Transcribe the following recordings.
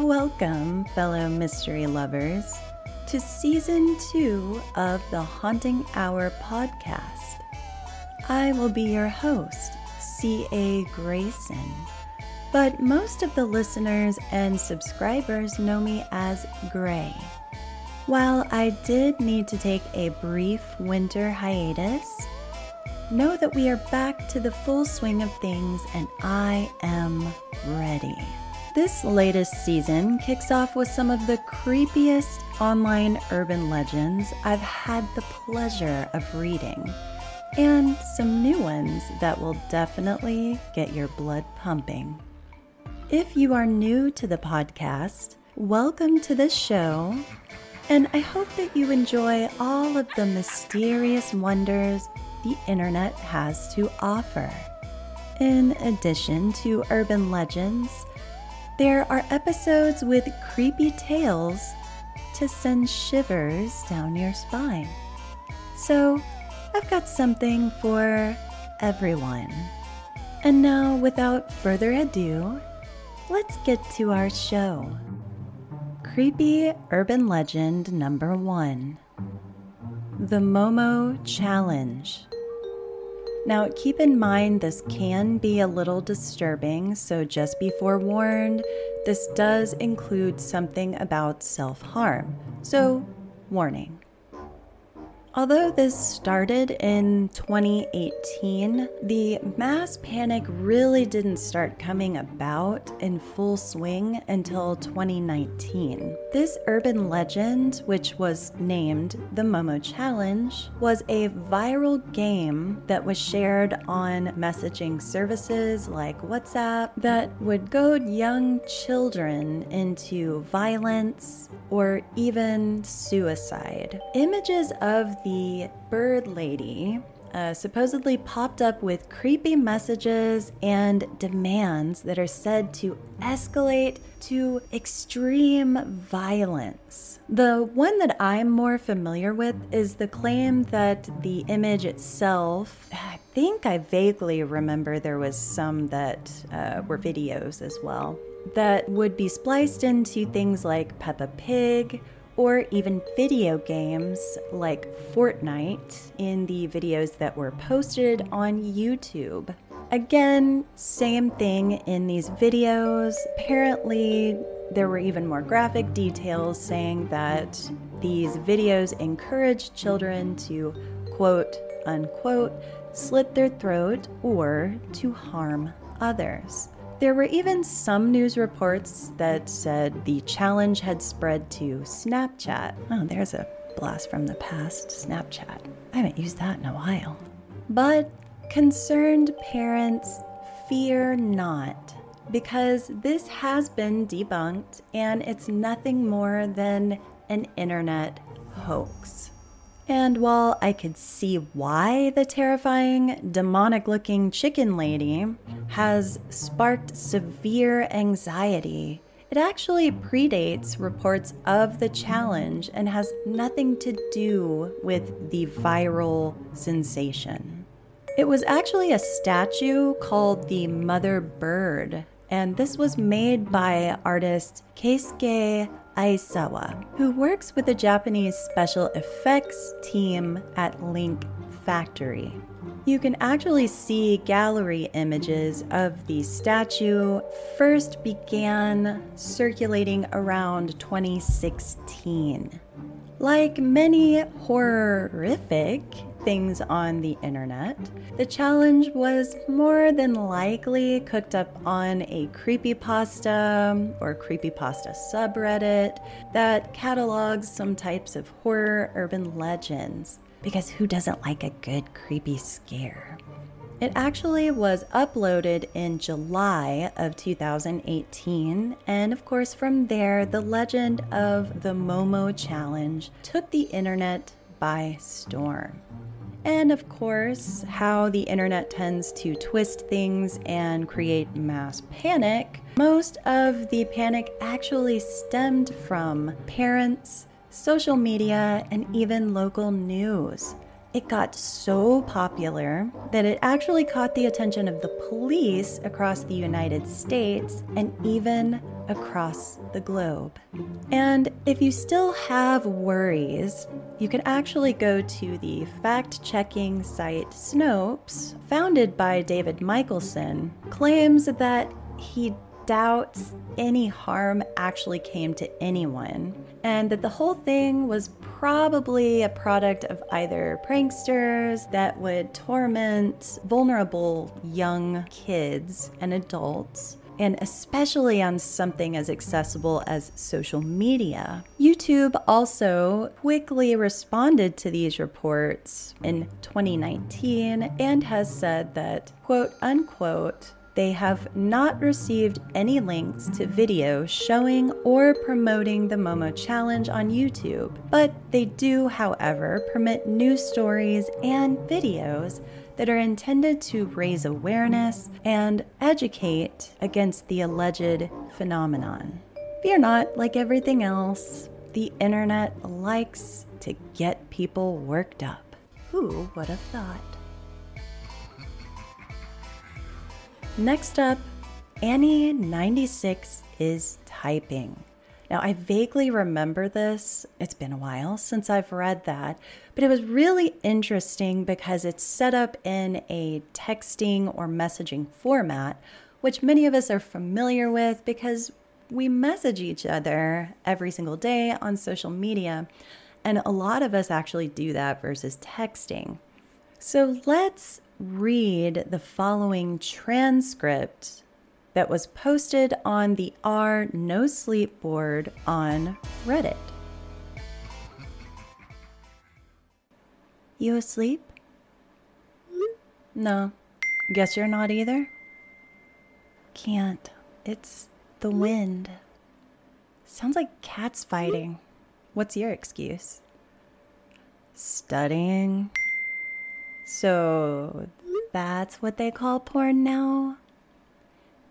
Welcome, fellow mystery lovers, to season two of the Haunting Hour podcast. I will be your host, C.A. Greyson, but most of the listeners and subscribers know me as Gray. While I did need to take a brief winter hiatus, know that we are back to the full swing of things and I am ready. This latest season kicks off with some of the creepiest online urban legends I've had the pleasure of reading, and some new ones that will definitely get your blood pumping. If you are new to the podcast, welcome to the show, and I hope that you enjoy all of the mysterious wonders the internet has to offer. In addition to urban legends, there are episodes with creepy tales to send shivers down your spine. So, I've got something for everyone. And now, without further ado, let's get to our show. Creepy urban legend number one The Momo Challenge. Now, keep in mind this can be a little disturbing, so just be forewarned, this does include something about self harm. So, warning. Although this started in 2018, the mass panic really didn't start coming about in full swing until 2019. This urban legend, which was named the Momo Challenge, was a viral game that was shared on messaging services like WhatsApp that would goad young children into violence or even suicide. Images of the bird lady uh, supposedly popped up with creepy messages and demands that are said to escalate to extreme violence. The one that I'm more familiar with is the claim that the image itself, I think I vaguely remember there was some that uh, were videos as well, that would be spliced into things like Peppa Pig or even video games like Fortnite in the videos that were posted on YouTube. Again, same thing in these videos. Apparently, there were even more graphic details saying that these videos encourage children to quote unquote slit their throat or to harm others. There were even some news reports that said the challenge had spread to Snapchat. Oh, there's a blast from the past Snapchat. I haven't used that in a while. But concerned parents, fear not, because this has been debunked and it's nothing more than an internet hoax. And while I could see why the terrifying, demonic looking chicken lady has sparked severe anxiety, it actually predates reports of the challenge and has nothing to do with the viral sensation. It was actually a statue called the Mother Bird, and this was made by artist Keisuke Aisawa, who works with the Japanese special effects team at Link Factory. You can actually see gallery images of the statue first began circulating around 2016. Like many horrific things on the internet, the challenge was more than likely cooked up on a creepypasta or creepypasta subreddit that catalogs some types of horror urban legends. Because who doesn't like a good creepy scare? It actually was uploaded in July of 2018, and of course, from there, the legend of the Momo Challenge took the internet by storm. And of course, how the internet tends to twist things and create mass panic. Most of the panic actually stemmed from parents, social media, and even local news. It got so popular that it actually caught the attention of the police across the United States and even across the globe. And if you still have worries, you can actually go to the fact checking site Snopes, founded by David Mikkelson, claims that he doubts any harm actually came to anyone, and that the whole thing was probably a product of either pranksters that would torment vulnerable young kids and adults. And especially on something as accessible as social media. YouTube also quickly responded to these reports in 2019 and has said that, quote unquote, they have not received any links to videos showing or promoting the Momo Challenge on YouTube, but they do, however, permit news stories and videos that are intended to raise awareness and educate against the alleged phenomenon. Fear not, like everything else, the internet likes to get people worked up. Who would have thought? Next up, Annie96 is typing. Now, I vaguely remember this. It's been a while since I've read that, but it was really interesting because it's set up in a texting or messaging format, which many of us are familiar with because we message each other every single day on social media. And a lot of us actually do that versus texting. So let's read the following transcript that was posted on the R No Sleep board on Reddit. You asleep? No. Guess you're not either? Can't. It's the wind. Sounds like cats fighting. What's your excuse? Studying. So that's what they call porn now?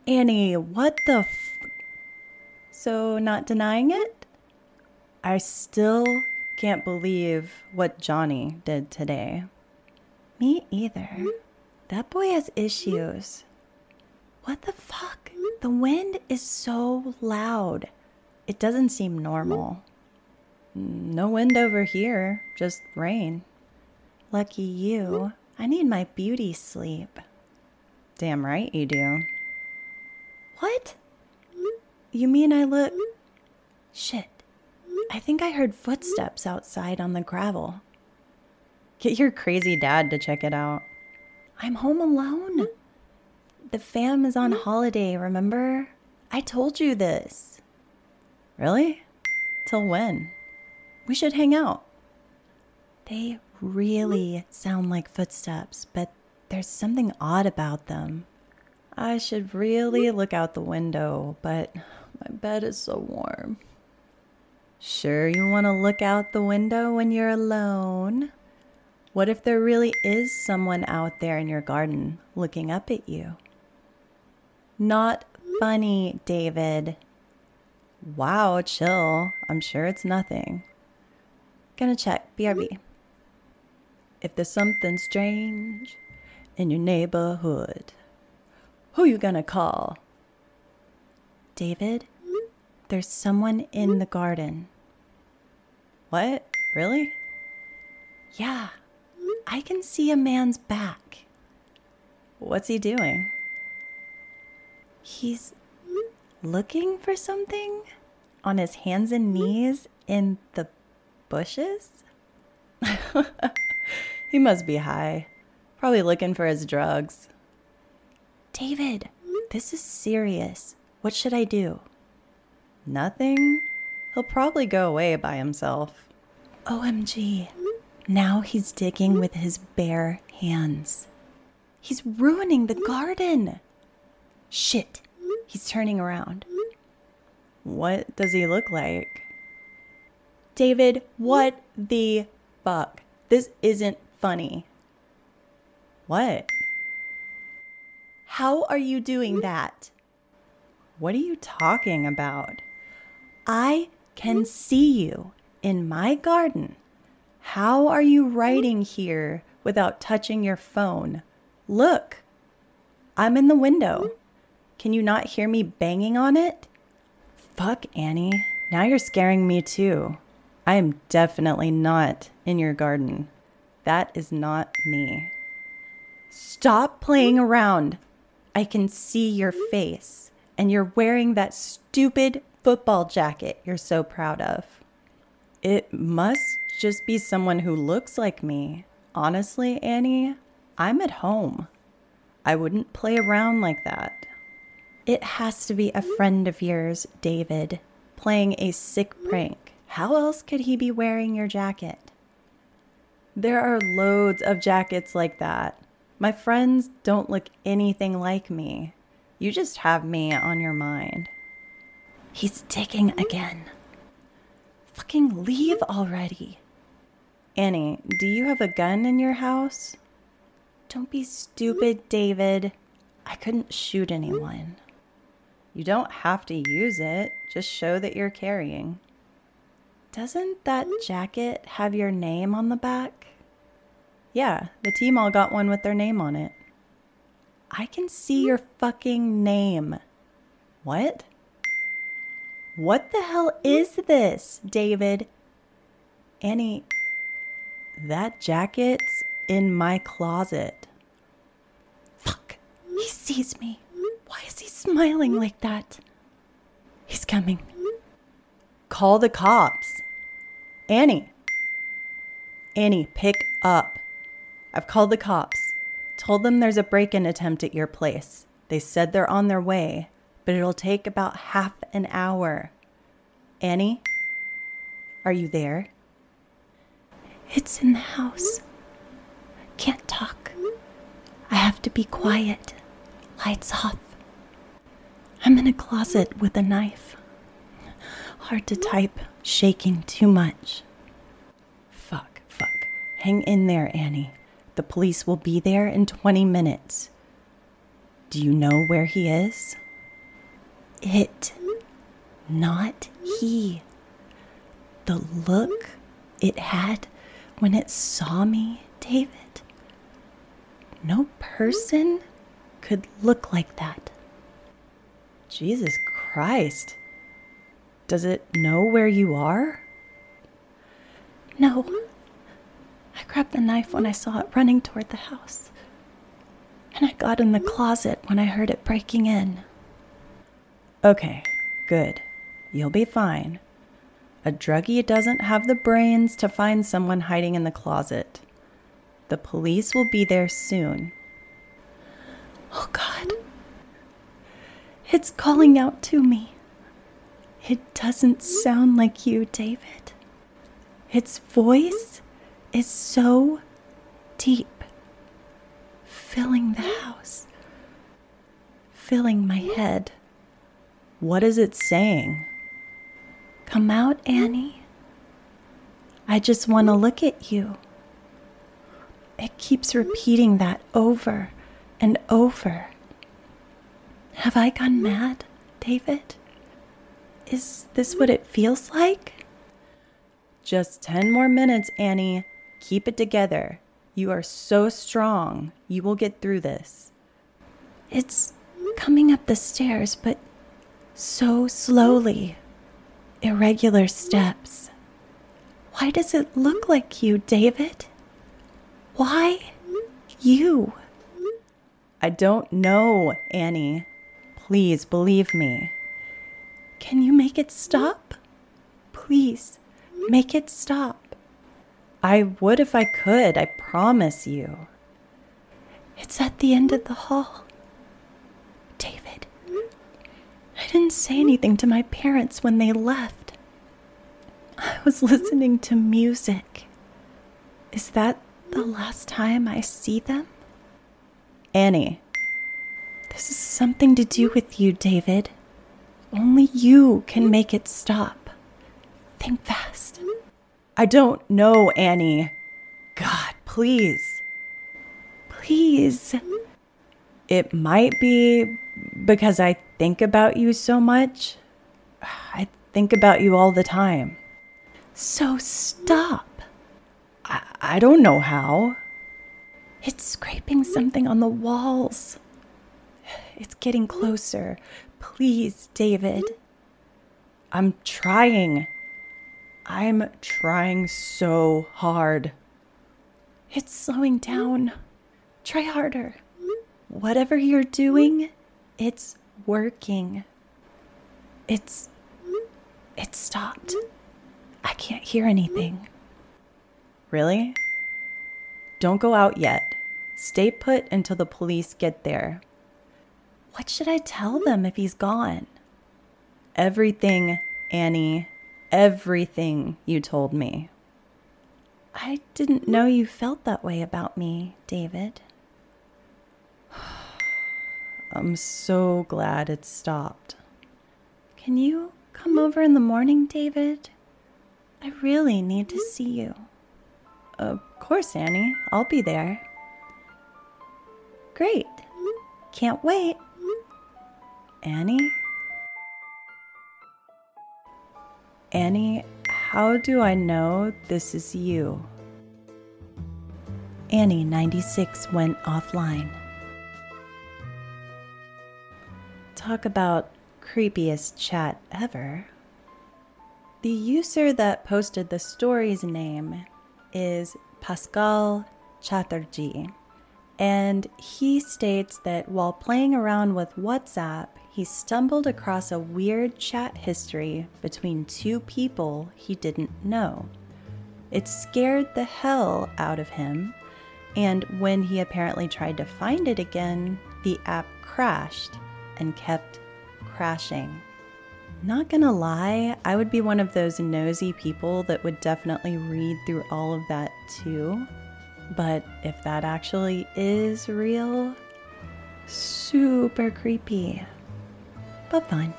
Annie, what the f- So, not denying it? I still can't believe what Johnny did today. Me either. That boy has issues. What the fuck? The wind is so loud. It doesn't seem normal. No wind over here, just rain. Lucky you. I need my beauty sleep. Damn right you do. What? You mean I look. Shit. I think I heard footsteps outside on the gravel. Get your crazy dad to check it out. I'm home alone. The fam is on holiday, remember? I told you this. Really? Till when? We should hang out. They really sound like footsteps, but there's something odd about them. I should really look out the window, but my bed is so warm. Sure, you want to look out the window when you're alone? What if there really is someone out there in your garden looking up at you? Not funny, David. Wow, chill. I'm sure it's nothing. Gonna check. BRB if there's something strange in your neighborhood, who you gonna call? David, there's someone in the garden. What? Really? Yeah, I can see a man's back. What's he doing? He's looking for something on his hands and knees in the bushes? He must be high. Probably looking for his drugs. David, this is serious. What should I do? Nothing. He'll probably go away by himself. OMG. Now he's digging with his bare hands. He's ruining the garden. Shit. He's turning around. What does he look like? David, what the fuck? This isn't funny. What? How are you doing that? What are you talking about? I can see you in my garden. How are you writing here without touching your phone? Look, I'm in the window. Can you not hear me banging on it? Fuck, Annie. Now you're scaring me too. I am definitely not in your garden. That is not me. Stop playing around. I can see your face, and you're wearing that stupid football jacket you're so proud of. It must just be someone who looks like me. Honestly, Annie, I'm at home. I wouldn't play around like that. It has to be a friend of yours, David, playing a sick prank. How else could he be wearing your jacket? There are loads of jackets like that. My friends don't look anything like me. You just have me on your mind. He's digging mm-hmm. again. Fucking leave mm-hmm. already. Annie, do you have a gun in your house? Don't be stupid, mm-hmm. David. I couldn't shoot anyone. You don't have to use it, just show that you're carrying. Doesn't that mm-hmm. jacket have your name on the back? Yeah, the team all got one with their name on it. I can see mm-hmm. your fucking name. What? What the hell mm-hmm. is this, David? Annie, that jacket's in my closet. Fuck, he sees me. Why is he smiling like that? He's coming. Call the cops. Annie. Annie, pick up. I've called the cops. Told them there's a break in attempt at your place. They said they're on their way, but it'll take about half an hour. Annie, are you there? It's in the house. Can't talk. I have to be quiet. Lights off. I'm in a closet with a knife. Hard to type, shaking too much. Fuck, fuck. Hang in there, Annie. The police will be there in 20 minutes. Do you know where he is? It, not he. The look it had when it saw me, David. No person could look like that. Jesus Christ. Does it know where you are? No. I grabbed the knife when I saw it running toward the house. And I got in the closet when I heard it breaking in. Okay, good. You'll be fine. A druggie doesn't have the brains to find someone hiding in the closet. The police will be there soon. Oh, God. It's calling out to me. It doesn't sound like you, David. Its voice is so deep, filling the house, filling my head. What is it saying? Come out, Annie. I just want to look at you. It keeps repeating that over and over. Have I gone mad, David? Is this what it feels like? Just 10 more minutes, Annie. Keep it together. You are so strong. You will get through this. It's coming up the stairs, but so slowly. Irregular steps. Why does it look like you, David? Why you? I don't know, Annie. Please believe me. Can you make it stop? Please, make it stop. I would if I could, I promise you. It's at the end of the hall. David, I didn't say anything to my parents when they left. I was listening to music. Is that the last time I see them? Annie, this is something to do with you, David. Only you can make it stop. Think fast. I don't know, Annie. God, please. Please. It might be because I think about you so much. I think about you all the time. So stop. I, I don't know how. It's scraping something on the walls. It's getting closer. Please, David. I'm trying. I'm trying so hard. It's slowing down. Try harder. Whatever you're doing, it's working. It's. It stopped. I can't hear anything. Really? Don't go out yet. Stay put until the police get there. What should I tell them if he's gone? Everything, Annie. Everything you told me. I didn't know you felt that way about me, David. I'm so glad it stopped. Can you come over in the morning, David? I really need to see you. Of course, Annie. I'll be there. Great. Can't wait. Annie? Annie, how do I know this is you? Annie 96 went offline. Talk about creepiest chat ever. The user that posted the story's name is Pascal Chatterjee, and he states that while playing around with WhatsApp, he stumbled across a weird chat history between two people he didn't know. It scared the hell out of him, and when he apparently tried to find it again, the app crashed and kept crashing. Not gonna lie, I would be one of those nosy people that would definitely read through all of that too. But if that actually is real, super creepy but fine.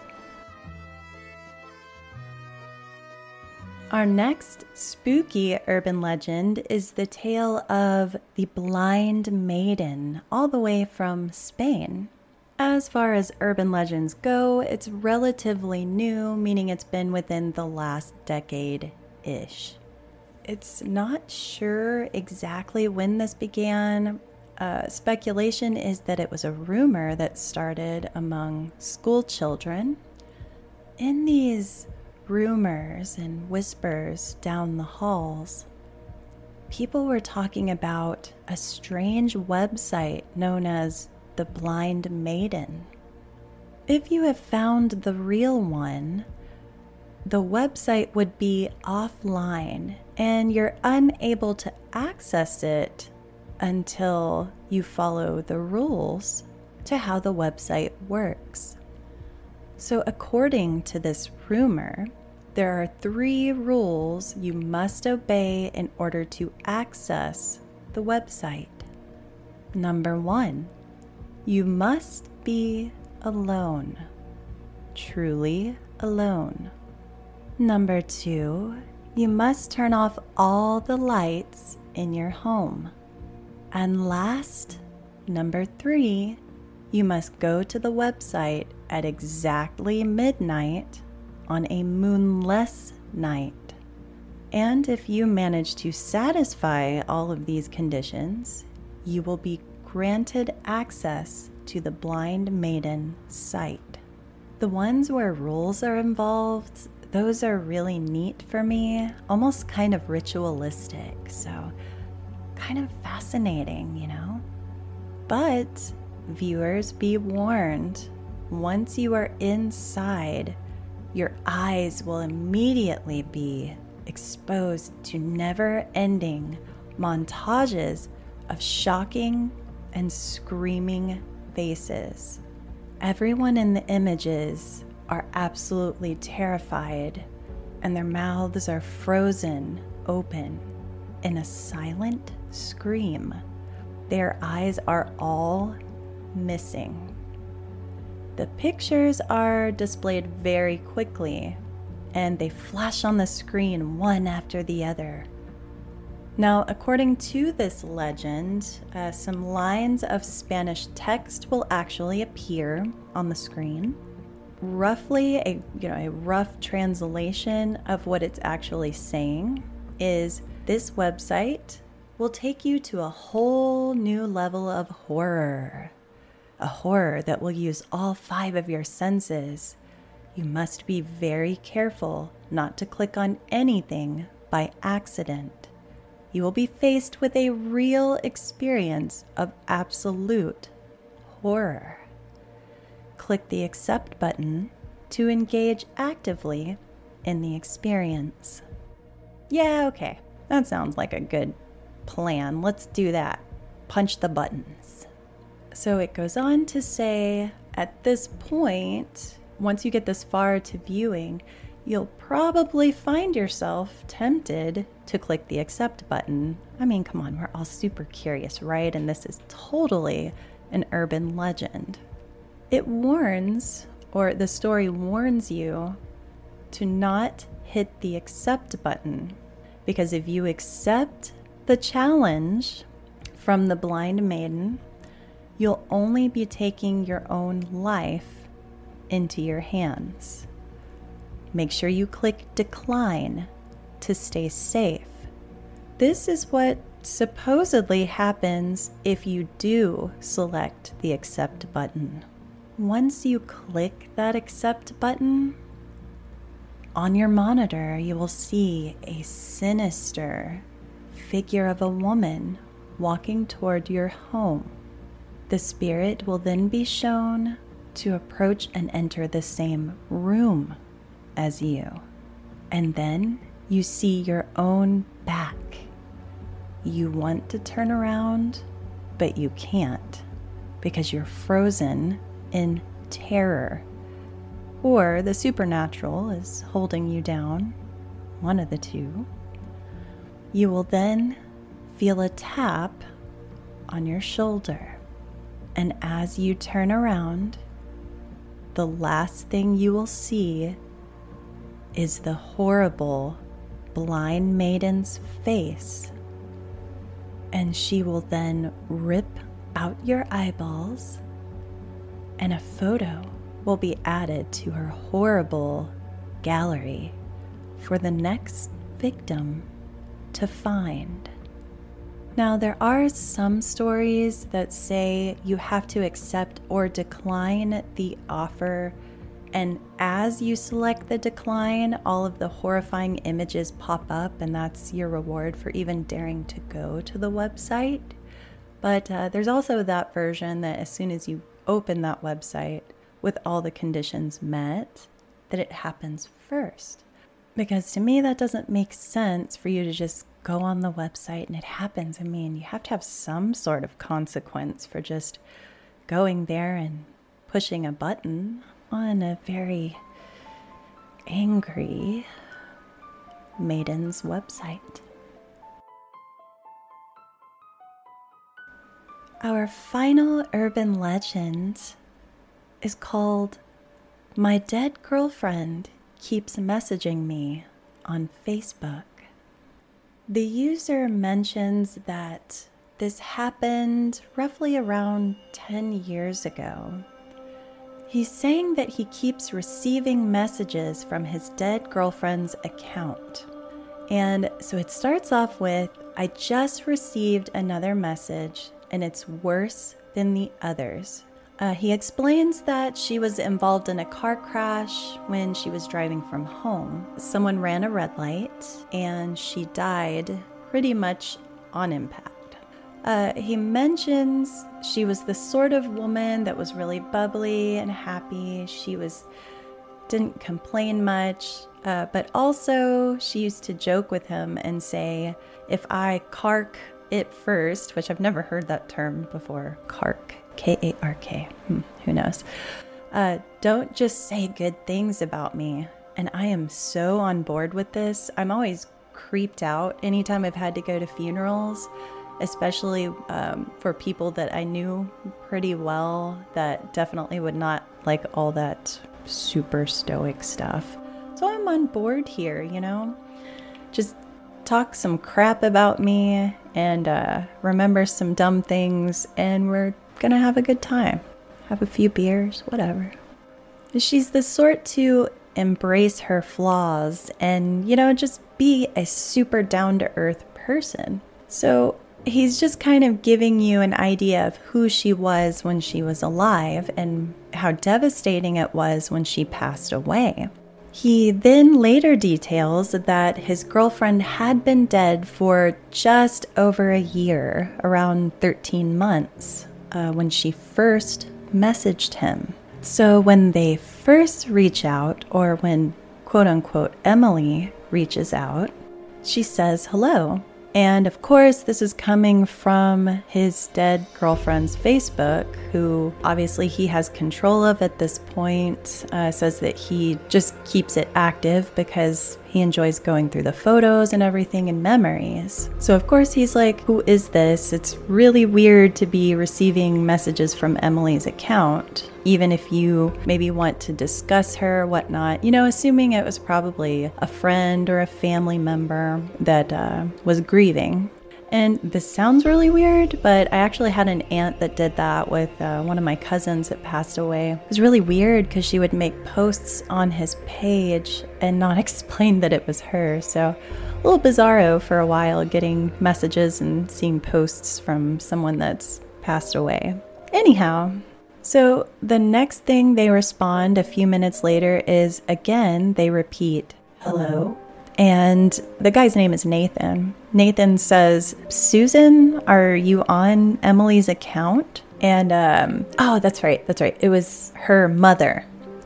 Our next spooky urban legend is the tale of the Blind Maiden, all the way from Spain. As far as urban legends go, it's relatively new, meaning it's been within the last decade ish. It's not sure exactly when this began, uh, speculation is that it was a rumor that started among school children. In these rumors and whispers down the halls, people were talking about a strange website known as the Blind Maiden. If you have found the real one, the website would be offline and you're unable to access it until you follow the rules to how the website works. So, according to this rumor, there are three rules you must obey in order to access the website. Number one, you must be alone, truly alone. Number two, you must turn off all the lights in your home. And last, number three, you must go to the website at exactly midnight on a moonless night. And if you manage to satisfy all of these conditions, you will be granted access to the Blind Maiden site. The ones where rules are involved, those are really neat for me, almost kind of ritualistic. So kind of fascinating, you know? But viewers, be warned once you are inside, your eyes will immediately be exposed to never ending montages of shocking and screaming faces. Everyone in the images are absolutely terrified, and their mouths are frozen open in a silent scream. Their eyes are all missing. The pictures are displayed very quickly and they flash on the screen one after the other. Now, according to this legend, uh, some lines of Spanish text will actually appear on the screen. Roughly, a you know a rough translation of what it's actually saying is this website will take you to a whole new level of horror. A horror that will use all five of your senses. You must be very careful not to click on anything by accident. You will be faced with a real experience of absolute horror. Click the accept button to engage actively in the experience. Yeah, okay. That sounds like a good plan. Let's do that. Punch the buttons. So it goes on to say at this point, once you get this far to viewing, you'll probably find yourself tempted to click the accept button. I mean, come on, we're all super curious, right? And this is totally an urban legend. It warns, or the story warns you, to not hit the accept button. Because if you accept the challenge from the blind maiden, you'll only be taking your own life into your hands. Make sure you click decline to stay safe. This is what supposedly happens if you do select the accept button. Once you click that accept button, on your monitor you will see a sinister figure of a woman walking toward your home. The spirit will then be shown to approach and enter the same room as you. And then you see your own back. You want to turn around, but you can't because you're frozen in terror. Or the supernatural is holding you down, one of the two. You will then feel a tap on your shoulder. And as you turn around, the last thing you will see is the horrible blind maiden's face. And she will then rip out your eyeballs, and a photo will be added to her horrible gallery for the next victim to find. Now, there are some stories that say you have to accept or decline the offer, and as you select the decline, all of the horrifying images pop up, and that's your reward for even daring to go to the website. But uh, there's also that version that as soon as you open that website with all the conditions met, that it happens first. Because to me, that doesn't make sense for you to just go on the website and it happens. I mean, you have to have some sort of consequence for just going there and pushing a button on a very angry maiden's website. Our final urban legend is called My Dead Girlfriend Keeps Messaging Me on Facebook. The user mentions that this happened roughly around 10 years ago. He's saying that he keeps receiving messages from his dead girlfriend's account. And so it starts off with I just received another message and it's worse than the others. Uh, he explains that she was involved in a car crash when she was driving from home. Someone ran a red light and she died pretty much on impact. Uh, he mentions she was the sort of woman that was really bubbly and happy. She was didn't complain much, uh, but also she used to joke with him and say, "If I cark it first, which I've never heard that term before, cark K A R K. Hmm, who knows? Uh, don't just say good things about me. And I am so on board with this. I'm always creeped out anytime I've had to go to funerals, especially um, for people that I knew pretty well that definitely would not like all that super stoic stuff. So I'm on board here, you know? Just talk some crap about me and uh, remember some dumb things, and we're gonna have a good time, have a few beers, whatever. She's the sort to embrace her flaws and, you know, just be a super down to earth person. So, he's just kind of giving you an idea of who she was when she was alive and how devastating it was when she passed away. He then later details that his girlfriend had been dead for just over a year, around 13 months, uh, when she first messaged him. So when they first reach out, or when quote unquote Emily reaches out, she says hello and of course, this is coming from his dead girlfriend's Facebook, who obviously he has control of at this point. Uh, says that he just keeps it active because he enjoys going through the photos and everything and memories. So, of course, he's like, Who is this? It's really weird to be receiving messages from Emily's account even if you maybe want to discuss her, or whatnot, you know, assuming it was probably a friend or a family member that uh, was grieving. And this sounds really weird, but I actually had an aunt that did that with uh, one of my cousins that passed away. It was really weird because she would make posts on his page and not explain that it was her. So a little bizarro for a while getting messages and seeing posts from someone that's passed away. Anyhow, so the next thing they respond a few minutes later is again, they repeat, hello. And the guy's name is Nathan. Nathan says, Susan, are you on Emily's account? And, um, oh, that's right, that's right. It was her mother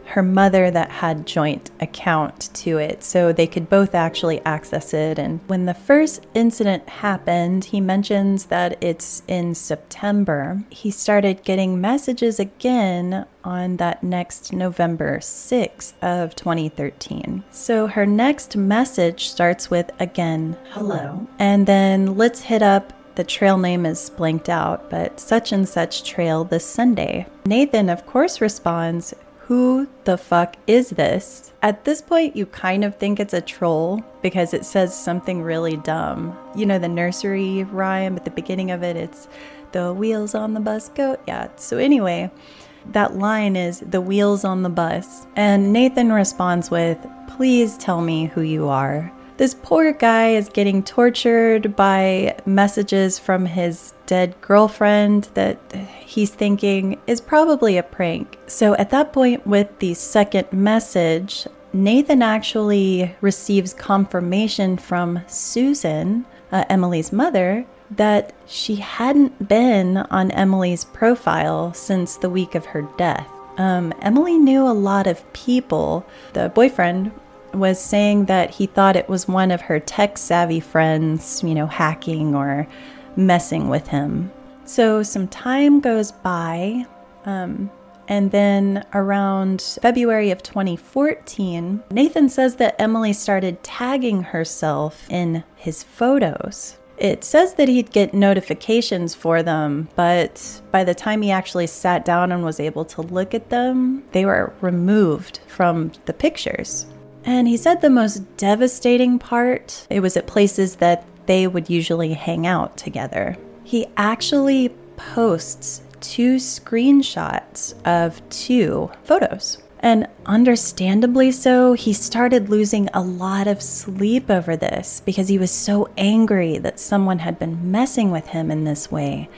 her mother that had joint account to it so they could both actually access it. And when the first incident happened he mentions that it's in September. He started getting messages again on that next November 6th of 2013 so her next message starts with again hello. And then let's hit up. The trail name is blanked out, but such and such trail this Sunday. Nathan, of course, responds, who the fuck is this? At this point, you kind of think it's a troll because it says something really dumb. You know, the nursery rhyme at the beginning of it, it's the wheels on the bus go. Yeah. So, anyway, that line is the wheels on the bus. And Nathan responds with, Please tell me who you are. This poor guy is getting tortured by messages from his dead girlfriend that he's thinking is probably a prank. So at that point, with the second message, Nathan actually receives confirmation from Susan, uh, Emily's mother, that she hadn't been on Emily's profile since the week of her death. Um, Emily knew a lot of people. The boyfriend was saying that he thought it was one of her tech savvy friends, you know, hacking or messing with him. So some time goes by, um, and then around February of 2014, Nathan says that Emily started tagging herself in his photos. It says that he'd get notifications for them, but by the time he actually sat down and was able to look at them, they were removed from the pictures. And he said the most devastating part, it was at places that they would usually hang out together. He actually posts two screenshots of two photos. And understandably so, he started losing a lot of sleep over this because he was so angry that someone had been messing with him in this way.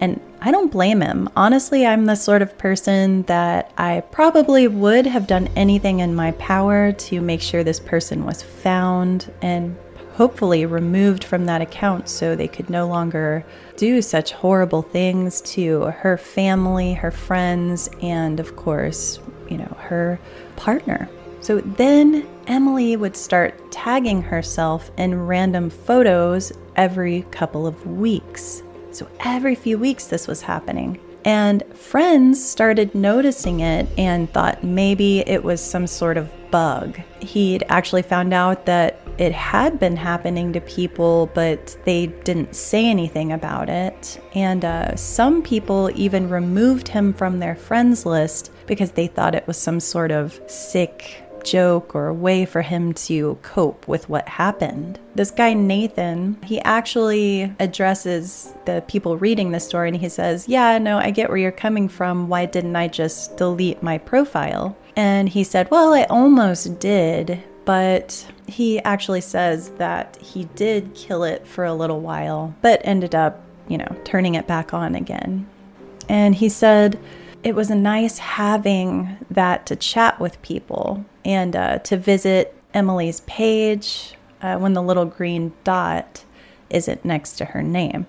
And I don't blame him. Honestly, I'm the sort of person that I probably would have done anything in my power to make sure this person was found and hopefully removed from that account so they could no longer do such horrible things to her family, her friends, and of course, you know, her partner. So then Emily would start tagging herself in random photos every couple of weeks. So every few weeks, this was happening. And friends started noticing it and thought maybe it was some sort of bug. He'd actually found out that it had been happening to people, but they didn't say anything about it. And uh, some people even removed him from their friends list because they thought it was some sort of sick joke or a way for him to cope with what happened. This guy, Nathan, he actually addresses the people reading the story and he says, Yeah, no, I get where you're coming from. Why didn't I just delete my profile? And he said, Well, I almost did, but he actually says that he did kill it for a little while, but ended up you know, turning it back on again. And he said it was a nice having that to chat with people and uh, to visit Emily's page uh, when the little green dot isn't next to her name.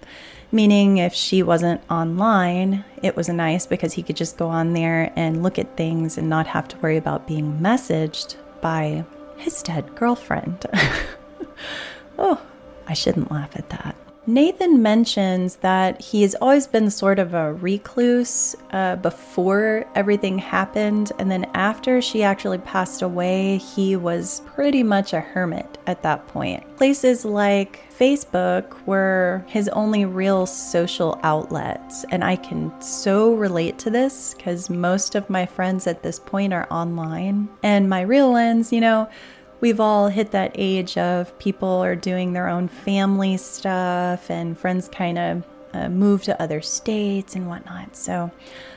Meaning, if she wasn't online, it was nice because he could just go on there and look at things and not have to worry about being messaged by his dead girlfriend. oh, I shouldn't laugh at that. Nathan mentions that he has always been sort of a recluse uh, before everything happened, and then after she actually passed away, he was pretty much a hermit at that point. Places like Facebook were his only real social outlets, and I can so relate to this because most of my friends at this point are online, and my real ones, you know we've all hit that age of people are doing their own family stuff and friends kind of uh, move to other states and whatnot. So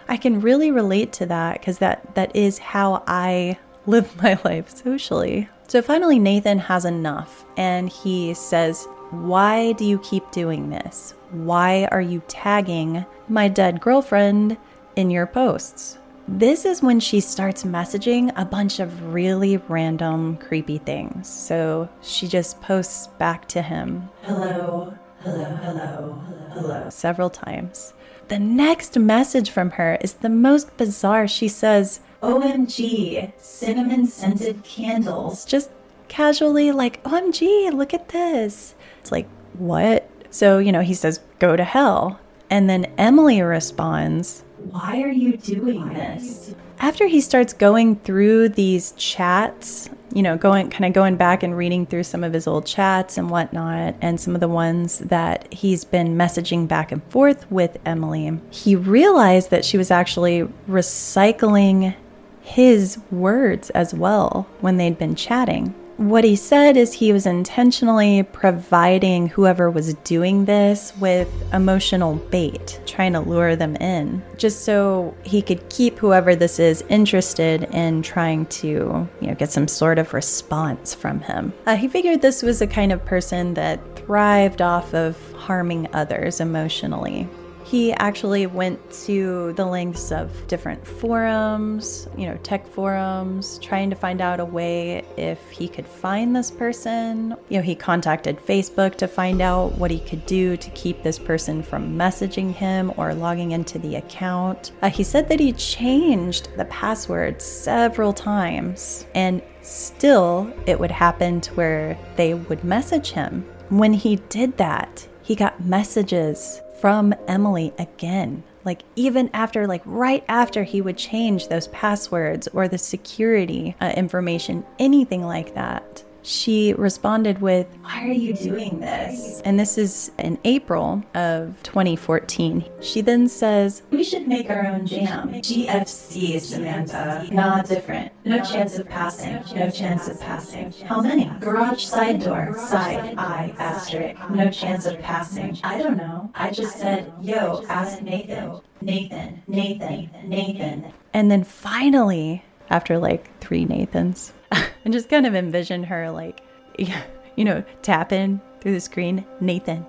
I can really relate to that because that that is how I live my life socially. So finally, Nathan has enough and he says, Why do you keep doing this? Why are you tagging my dead girlfriend in your posts? This is when she starts messaging a bunch of really random, creepy things. So she just posts back to him, hello, hello, hello, hello, several times. The next message from her is the most bizarre. She says, OMG, cinnamon scented candles. Just casually, like, OMG, look at this. It's like, what? So, you know, he says, go to hell. And then Emily responds, why are you doing this? After he starts going through these chats, you know, going kind of going back and reading through some of his old chats and whatnot, and some of the ones that he's been messaging back and forth with Emily, he realized that she was actually recycling his words as well when they'd been chatting what he said is he was intentionally providing whoever was doing this with emotional bait, trying to lure them in, just so he could keep whoever this is interested in trying to, you know, get some sort of response from him. Uh, he figured this was a kind of person that thrived off of harming others emotionally. He actually went to the lengths of different forums, you know, tech forums, trying to find out a way if he could find this person. You know, he contacted Facebook to find out what he could do to keep this person from messaging him or logging into the account. Uh, he said that he changed the password several times and still it would happen to where they would message him. When he did that, he got messages from Emily again. Like, even after, like, right after he would change those passwords or the security uh, information, anything like that she responded with, Why are you doing this? And this is in April of 2014. She then says, We should make our own jam. GFC, Samantha. Nah, different. No chance of passing. No chance of passing. How many? Garage side door. Side. I. Asterisk. No chance of passing. I don't know. I just said, Yo, ask Nathan. Nathan. Nathan. Nathan. And then finally, after like three Nathans, and just kind of envision her like, you know, tapping through the screen, Nathan,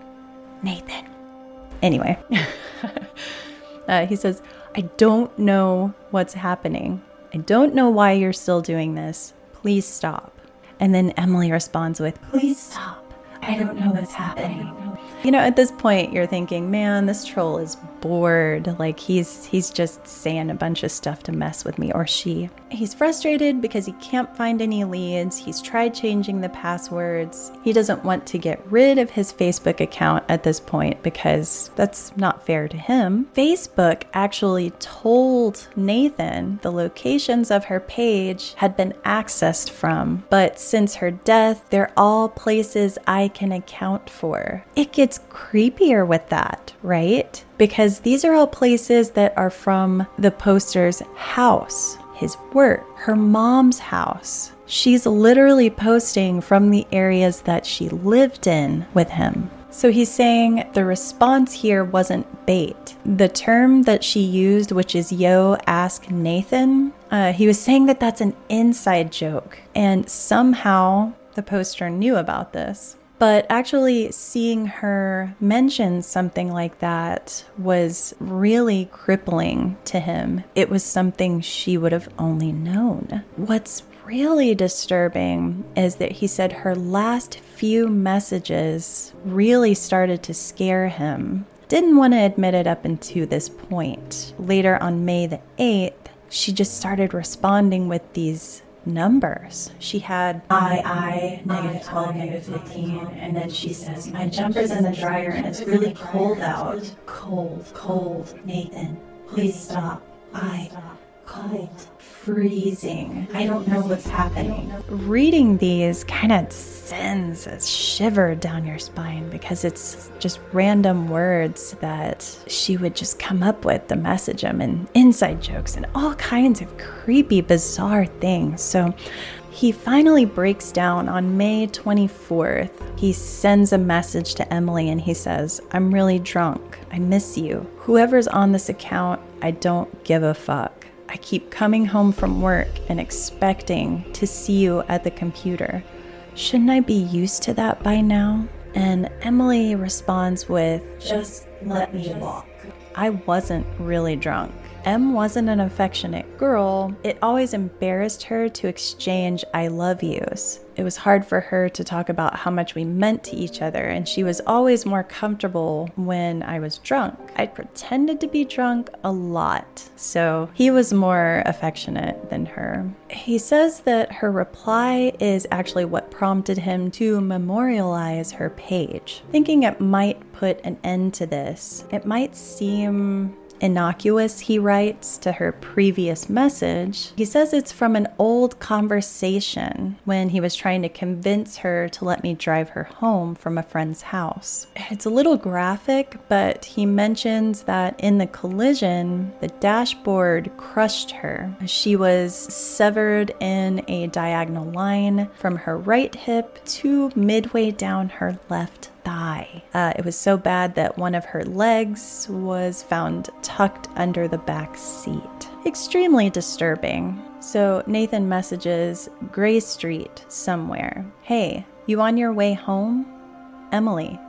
Nathan. Anyway, uh, he says, I don't know what's happening. I don't know why you're still doing this. Please stop. And then Emily responds with, Please stop. I don't know what's happening. You know, at this point, you're thinking, man, this troll is bored. Like he's he's just saying a bunch of stuff to mess with me or she. He's frustrated because he can't find any leads. He's tried changing the passwords. He doesn't want to get rid of his Facebook account at this point because that's not fair to him. Facebook actually told Nathan the locations of her page had been accessed from, but since her death, they're all places I can account for. It gets creepier with that, right? because these are all places that are from the poster's house, his work, her mom's house. She's literally posting from the areas that she lived in with him. So he's saying the response here wasn't bait. The term that she used, which is yo, ask Nathan, uh, he was saying that that's an inside joke. And somehow the poster knew about this. But actually, seeing her mention something like that was really crippling to him. It was something she would have only known. What's really disturbing is that he said her last few messages really started to scare him. Didn't want to admit it up until this point. Later on May the 8th, she just started responding with these numbers. She had I, I, negative 12, negative 15, and then she says, My jumper's in the dryer and it's really cold out. Cold, cold. Nathan, please stop. I, cold, freezing. I don't know what's happening. Reading these kind of sends a shiver down your spine because it's just random words that she would just come up with to message them and inside jokes and all kinds of creepy, bizarre things. So he finally breaks down on May 24th. He sends a message to Emily and he says, I'm really drunk. I miss you. Whoever's on this account, I don't give a fuck. I keep coming home from work and expecting to see you at the computer. Shouldn't I be used to that by now? And Emily responds with, Just let me walk. I wasn't really drunk. M wasn't an affectionate girl. It always embarrassed her to exchange I love yous. It was hard for her to talk about how much we meant to each other, and she was always more comfortable when I was drunk. I pretended to be drunk a lot, so he was more affectionate than her. He says that her reply is actually what prompted him to memorialize her page, thinking it might put an end to this. It might seem innocuous, he writes to her previous message. He says it's from an old conversation when he was trying to convince her to let me drive her home from a friend's house. It's a little graphic, but he mentions that in the collision, the dashboard crushed her. She was severed in a diagonal line from her right hip to midway down her left thigh. Uh, it was so bad that one of her legs was found tucked under the back seat. Extremely disturbing. So Nathan messages Gray Street somewhere. Hey, you on your way home? Emily.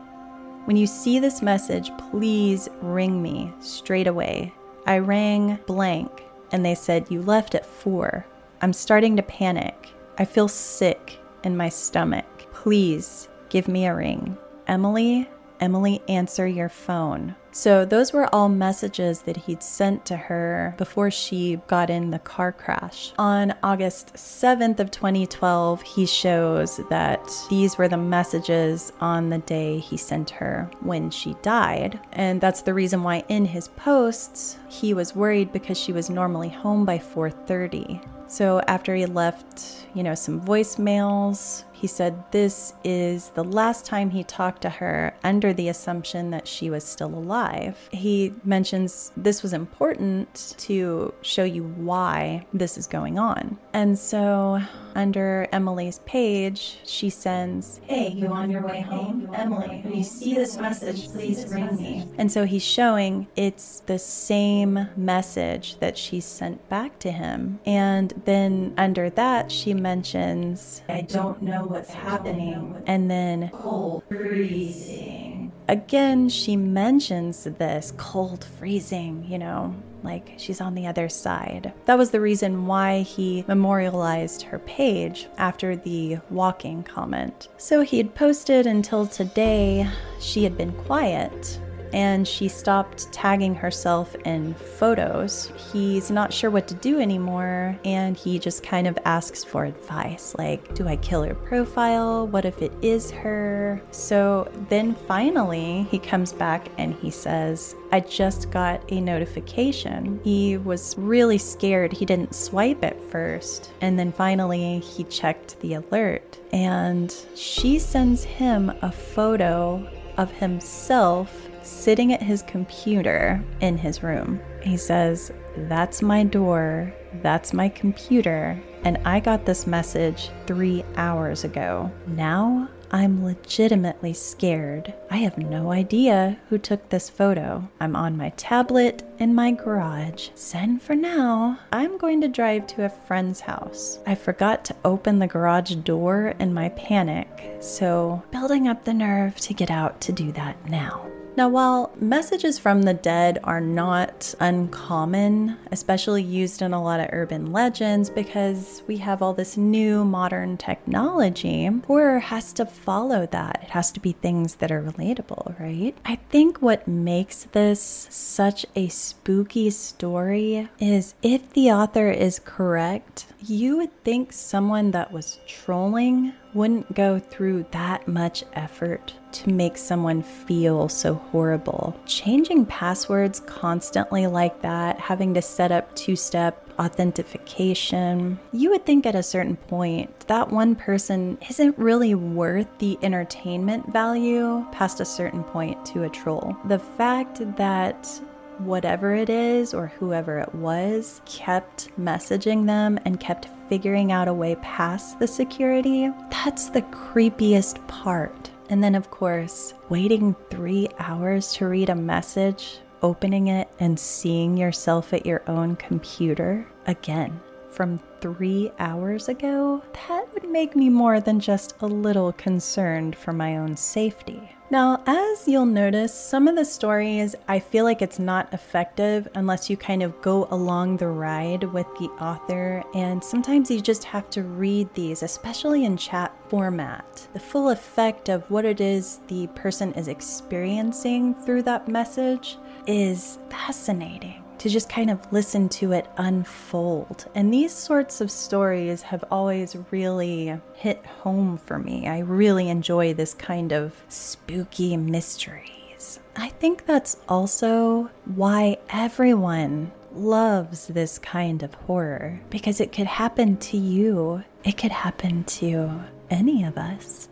When you see this message, please ring me straight away. I rang blank and they said you left at 4. I'm starting to panic. I feel sick in my stomach. Please give me a ring. Emily, Emily, answer your phone. So, those were all messages that he'd sent to her before she got in the car crash. On August 7th of 2012, he shows that these were the messages on the day he sent her when she died. And that's the reason why in his posts, he was worried because she was normally home by 4:30. So, after he left, you know, some voicemails, he said this is the last time he talked to her under the assumption that she was still alive. He mentions this was important to show you why this is going on. And so, under Emily's page, she sends, Hey, you on your way home? Emily, when you see this message, please ring me. And so he's showing it's the same message that she sent back to him. And then under that, she mentions, I don't know what's happening. And then cold freezing. Again, she mentions this cold freezing, you know, like she's on the other side. That was the reason why he memorialized her page after the walking comment. So he had posted until today she had been quiet and she stopped tagging herself in photos. He's not sure what to do anymore, and he just kind of asks for advice like, Do I kill her profile? What if it is her? So then finally, he comes back and he says, I just got a notification. He was really scared. He didn't swipe at first. And then finally, he checked the alert. And she sends him a photo of himself sitting at his computer in his room. He says, That's my door, that's my computer, and I got this message three hours ago. Now I'm legitimately scared. I have no idea who took this photo. I'm on my tablet in my garage. Send for now. I'm going to drive to a friend's house. I forgot to open the garage door in my panic, so building up the nerve to get out to do that now. Now, while messages from the dead are not uncommon, especially used in a lot of urban legends because we have all this new modern technology, horror has to follow that. It has to be things that are relatable, right? I think what makes this such a spooky story is if the author is correct, you would think someone that was trolling wouldn't go through that much effort to make someone feel so horrible. Changing passwords constantly like that, having to set up two step authentication, you would think at a certain point that one person isn't really worth the entertainment value past a certain point to a troll. The fact that whatever it is or whoever it was kept messaging them and kept figuring out a way past the security, that's the creepiest part. And then, of course, waiting three hours to read a message, opening it, and seeing yourself at your own computer again from three hours ago, that would make me more than just a little concerned for my own safety. Now, as you'll notice, some of the stories I feel like it's not effective unless you kind of go along the ride with the author, and sometimes you just have to read these, especially in chat format. The full effect of what it is the person is experiencing through that message is fascinating to just kind of listen to it unfold. And these sorts of stories have always really hit home for me. I really enjoy this kind of spooky mysteries. I think that's also why everyone loves this kind of horror because it could happen to you, it could happen to any of us.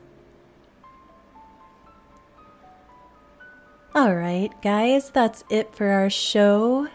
All right, guys, that's it for our show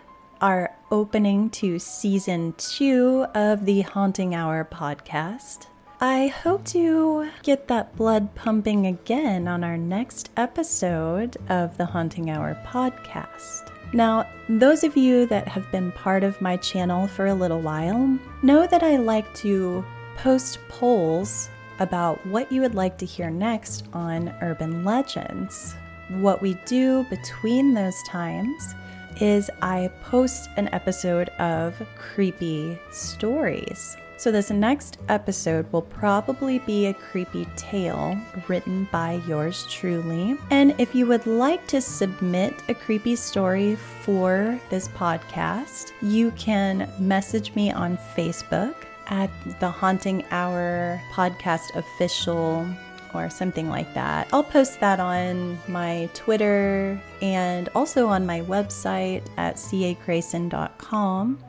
our opening to season two of the Haunting Hour podcast. I hope to get that blood pumping again on our next episode of the Haunting Hour podcast. Now, those of you that have been part of my channel for a little while know that I like to post polls about what you would like to hear next on urban legends. What we do between those times is I post an episode of creepy stories. So, this next episode will probably be a creepy tale written by yours truly. And if you would like to submit a creepy story for this podcast, you can message me on Facebook at the Haunting Hour Podcast Official or something like that. I'll post that on my Twitter and also on my website at cagreyson.com.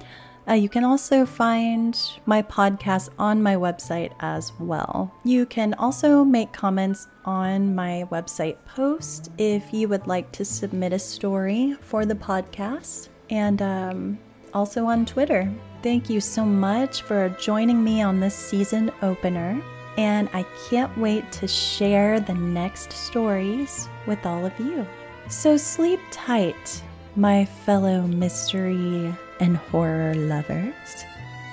Uh, you can also find my podcast on my website as well. You can also make comments on my website post if you would like to submit a story for the podcast, and um, also on Twitter. Thank you so much for joining me on this season opener and I can't wait to share the next stories with all of you. So sleep tight, my fellow mystery and horror lovers,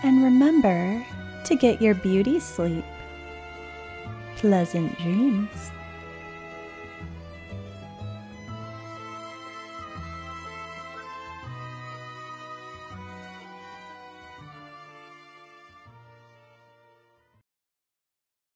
and remember to get your beauty sleep. Pleasant dreams.